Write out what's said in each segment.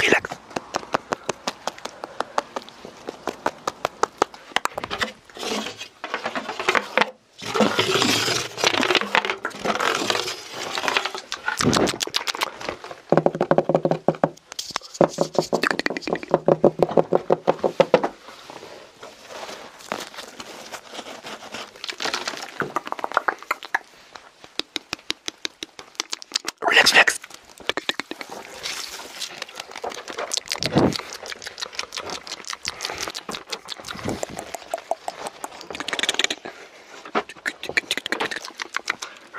relax.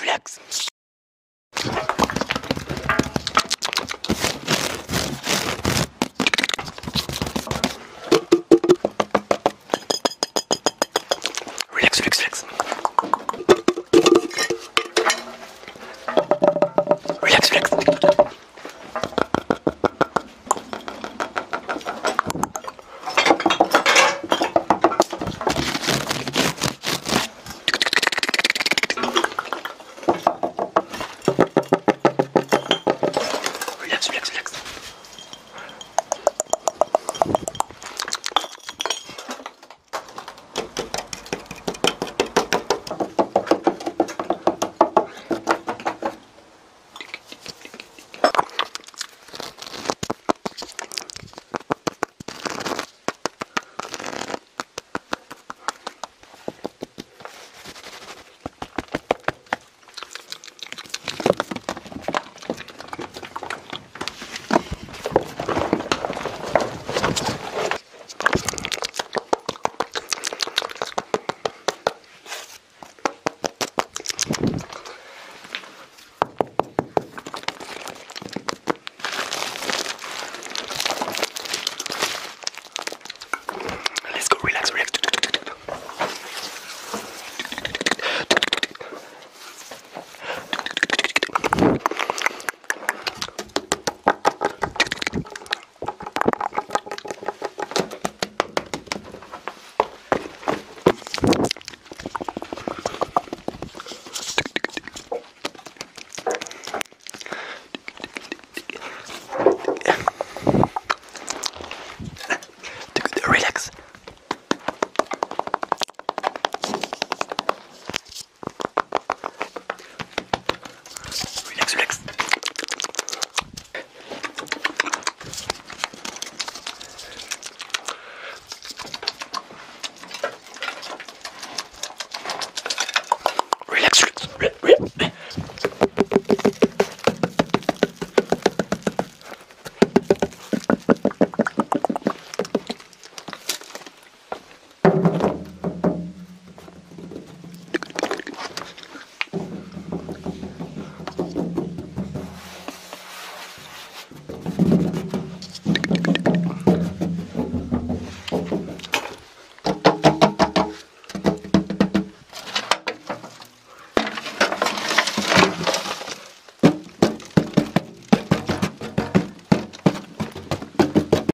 relax.